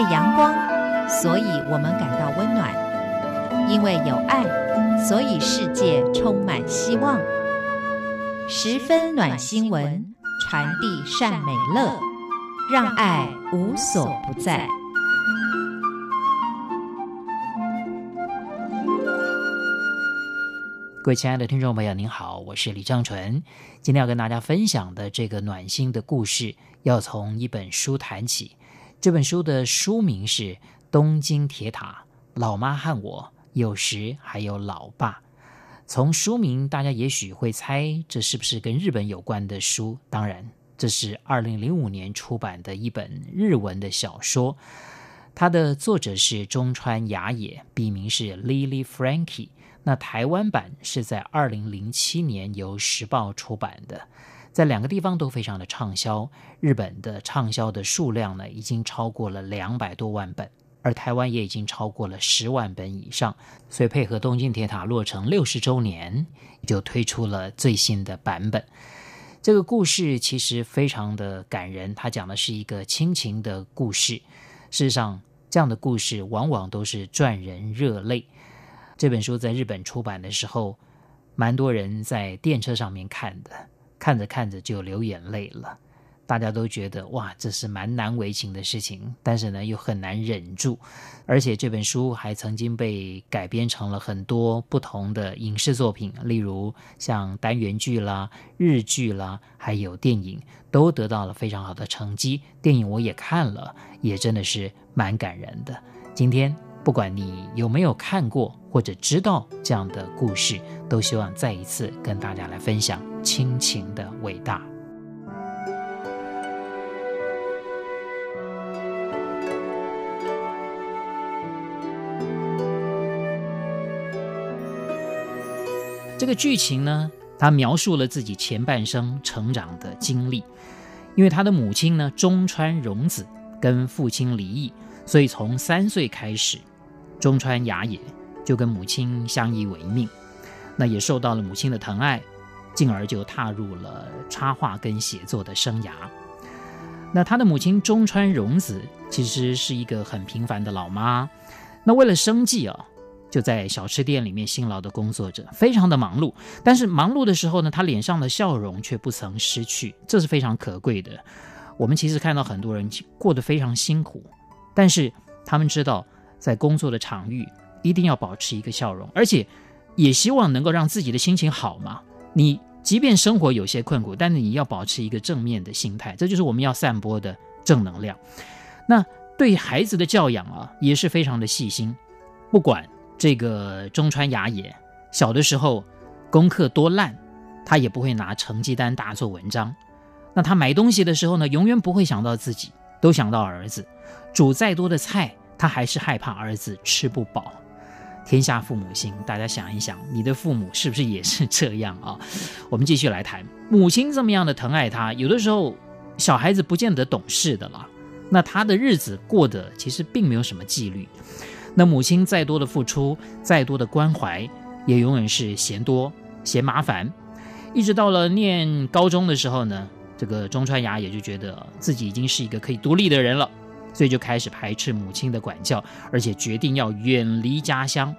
为阳光，所以我们感到温暖；因为有爱，所以世界充满希望。十分暖新闻，传递善美乐，让爱无所不在。各位亲爱的听众朋友，您好，我是李正纯。今天要跟大家分享的这个暖心的故事，要从一本书谈起。这本书的书名是《东京铁塔：老妈和我，有时还有老爸》。从书名，大家也许会猜这是不是跟日本有关的书？当然，这是二零零五年出版的一本日文的小说。它的作者是中川雅也，笔名是 Lily Frankie。那台湾版是在二零零七年由时报出版的，在两个地方都非常的畅销。日本的畅销的数量呢，已经超过了两百多万本，而台湾也已经超过了十万本以上。所以配合东京铁塔落成六十周年，就推出了最新的版本。这个故事其实非常的感人，它讲的是一个亲情的故事。事实上，这样的故事往往都是赚人热泪。这本书在日本出版的时候，蛮多人在电车上面看的，看着看着就流眼泪了。大家都觉得哇，这是蛮难为情的事情，但是呢又很难忍住。而且这本书还曾经被改编成了很多不同的影视作品，例如像单元剧啦、日剧啦，还有电影，都得到了非常好的成绩。电影我也看了，也真的是蛮感人的。今天。不管你有没有看过或者知道这样的故事，都希望再一次跟大家来分享亲情的伟大。这个剧情呢，他描述了自己前半生成长的经历，因为他的母亲呢，中川荣子跟父亲离异，所以从三岁开始。中川雅也就跟母亲相依为命，那也受到了母亲的疼爱，进而就踏入了插画跟写作的生涯。那他的母亲中川荣子其实是一个很平凡的老妈，那为了生计啊，就在小吃店里面辛劳的工作着，非常的忙碌。但是忙碌的时候呢，他脸上的笑容却不曾失去，这是非常可贵的。我们其实看到很多人过得非常辛苦，但是他们知道。在工作的场域，一定要保持一个笑容，而且也希望能够让自己的心情好嘛。你即便生活有些困苦，但是你要保持一个正面的心态，这就是我们要散播的正能量。那对孩子的教养啊，也是非常的细心。不管这个中川雅也小的时候功课多烂，他也不会拿成绩单大做文章。那他买东西的时候呢，永远不会想到自己，都想到儿子。煮再多的菜。他还是害怕儿子吃不饱。天下父母心，大家想一想，你的父母是不是也是这样啊？我们继续来谈，母亲这么样的疼爱他，有的时候小孩子不见得懂事的了。那他的日子过得其实并没有什么纪律。那母亲再多的付出，再多的关怀，也永远是嫌多嫌麻烦。一直到了念高中的时候呢，这个中川雅也就觉得自己已经是一个可以独立的人了。所以就开始排斥母亲的管教，而且决定要远离家乡。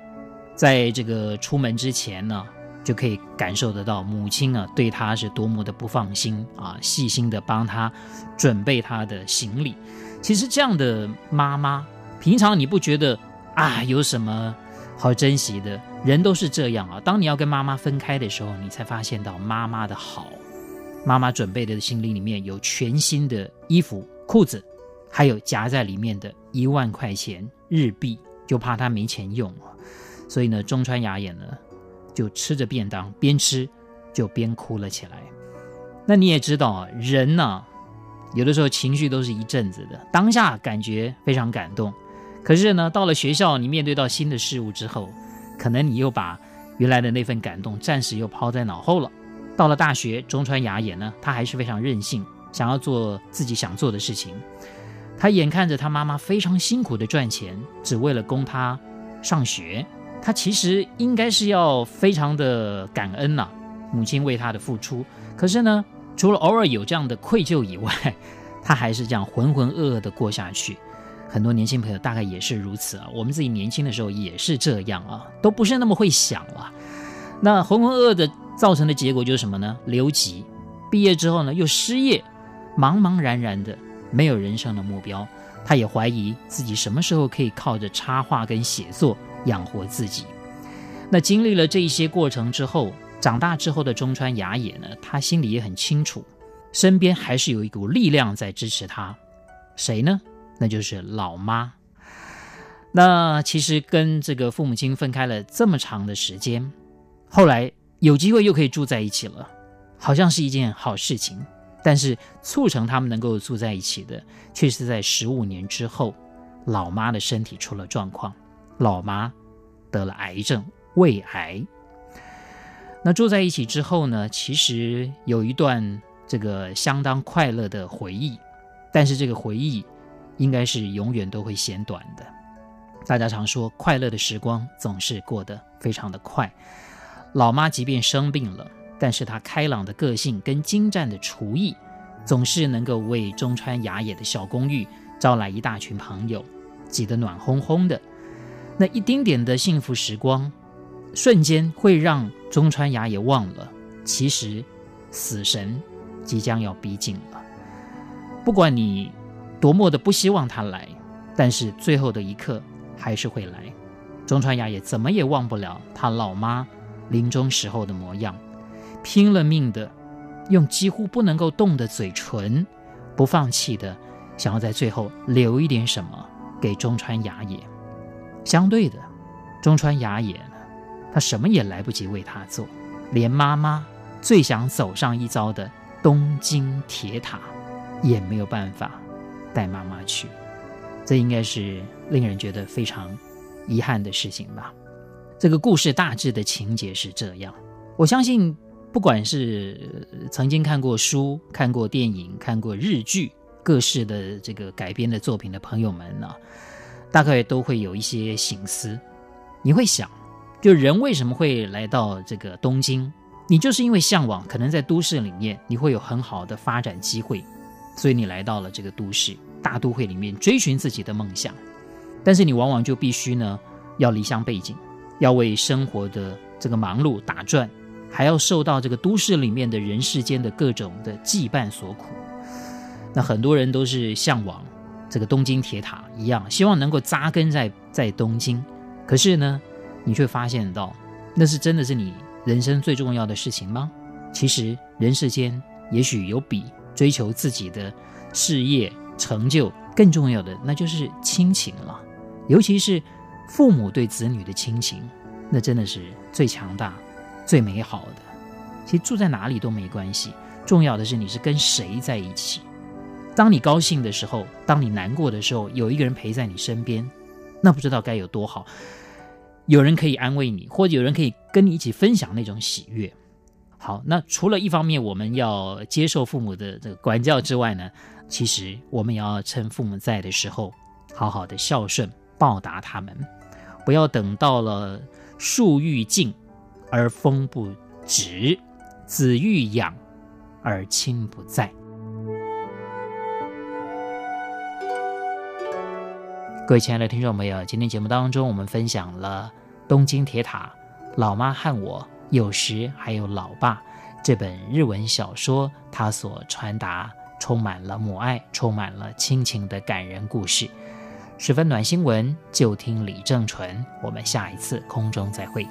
在这个出门之前呢，就可以感受得到母亲啊对他是多么的不放心啊，细心的帮他准备他的行李。其实这样的妈妈，平常你不觉得啊有什么好珍惜的？人都是这样啊。当你要跟妈妈分开的时候，你才发现到妈妈的好。妈妈准备的行李里面有全新的衣服、裤子。还有夹在里面的一万块钱日币，就怕他没钱用，所以呢，中川雅也呢就吃着便当，边吃就边哭了起来。那你也知道啊，人呢有的时候情绪都是一阵子的，当下感觉非常感动，可是呢，到了学校，你面对到新的事物之后，可能你又把原来的那份感动暂时又抛在脑后了。到了大学，中川雅也呢，他还是非常任性，想要做自己想做的事情。他眼看着他妈妈非常辛苦的赚钱，只为了供他上学。他其实应该是要非常的感恩呐、母亲为他的付出。可是呢，除了偶尔有这样的愧疚以外，他还是这样浑浑噩噩的过下去。很多年轻朋友大概也是如此啊。我们自己年轻的时候也是这样啊，都不是那么会想了。那浑浑噩噩的造成的结果就是什么呢？留级，毕业之后呢又失业，茫茫然然的，没有人生的目标。他也怀疑自己什么时候可以靠着插画跟写作养活自己。那经历了这一些过程之后，长大之后的中川雅也呢，他心里也很清楚，身边还是有一股力量在支持他。谁呢？那就是老妈。那其实跟这个父母亲分开了这么长的时间，后来有机会又可以住在一起了，好像是一件好事情。但是促成他们能够住在一起的，却是在十五年之后，老妈的身体出了状况，老妈得了癌症，胃癌。那住在一起之后呢，其实有一段这个相当快乐的回忆，但是这个回忆应该是永远都会嫌短的。大家常说，快乐的时光总是过得非常的快。老妈即便生病了。但是他开朗的个性跟精湛的厨艺，总是能够为中川雅也的小公寓招来一大群朋友，挤得暖烘烘的。那一丁点的幸福时光，瞬间会让中川雅也忘了，其实死神即将要逼近了。不管你多么的不希望他来，但是最后的一刻还是会来。中川雅也怎么也忘不了他老妈临终时候的模样。拼了命的，用几乎不能够动的嘴唇，不放弃的，想要在最后留一点什么给中川雅也。相对的，中川雅也呢，他什么也来不及为他做，连妈妈最想走上一遭的东京铁塔，也没有办法带妈妈去。这应该是令人觉得非常遗憾的事情吧。这个故事大致的情节是这样，我相信。不管是曾经看过书、看过电影、看过日剧，各式的这个改编的作品的朋友们呢，大概都会有一些醒思。你会想，就人为什么会来到这个东京？你就是因为向往，可能在都市里面你会有很好的发展机会，所以你来到了这个都市大都会里面追寻自己的梦想。但是你往往就必须呢，要离乡背井，要为生活的这个忙碌打转。还要受到这个都市里面的人世间的各种的羁绊所苦，那很多人都是向往这个东京铁塔一样，希望能够扎根在在东京。可是呢，你却发现到，那是真的是你人生最重要的事情吗？其实人世间也许有比追求自己的事业成就更重要的，那就是亲情了。尤其是父母对子女的亲情，那真的是最强大。最美好的，其实住在哪里都没关系，重要的是你是跟谁在一起。当你高兴的时候，当你难过的时候，有一个人陪在你身边，那不知道该有多好。有人可以安慰你，或者有人可以跟你一起分享那种喜悦。好，那除了一方面我们要接受父母的这个管教之外呢，其实我们也要趁父母在的时候，好好的孝顺报答他们，不要等到了树欲静。而风不止，子欲养而亲不在。各位亲爱的听众朋友，今天节目当中，我们分享了《东京铁塔》、《老妈和我》，有时还有老爸这本日文小说，它所传达充满了母爱、充满了亲情的感人故事，十分暖心文。就听李正淳，我们下一次空中再会。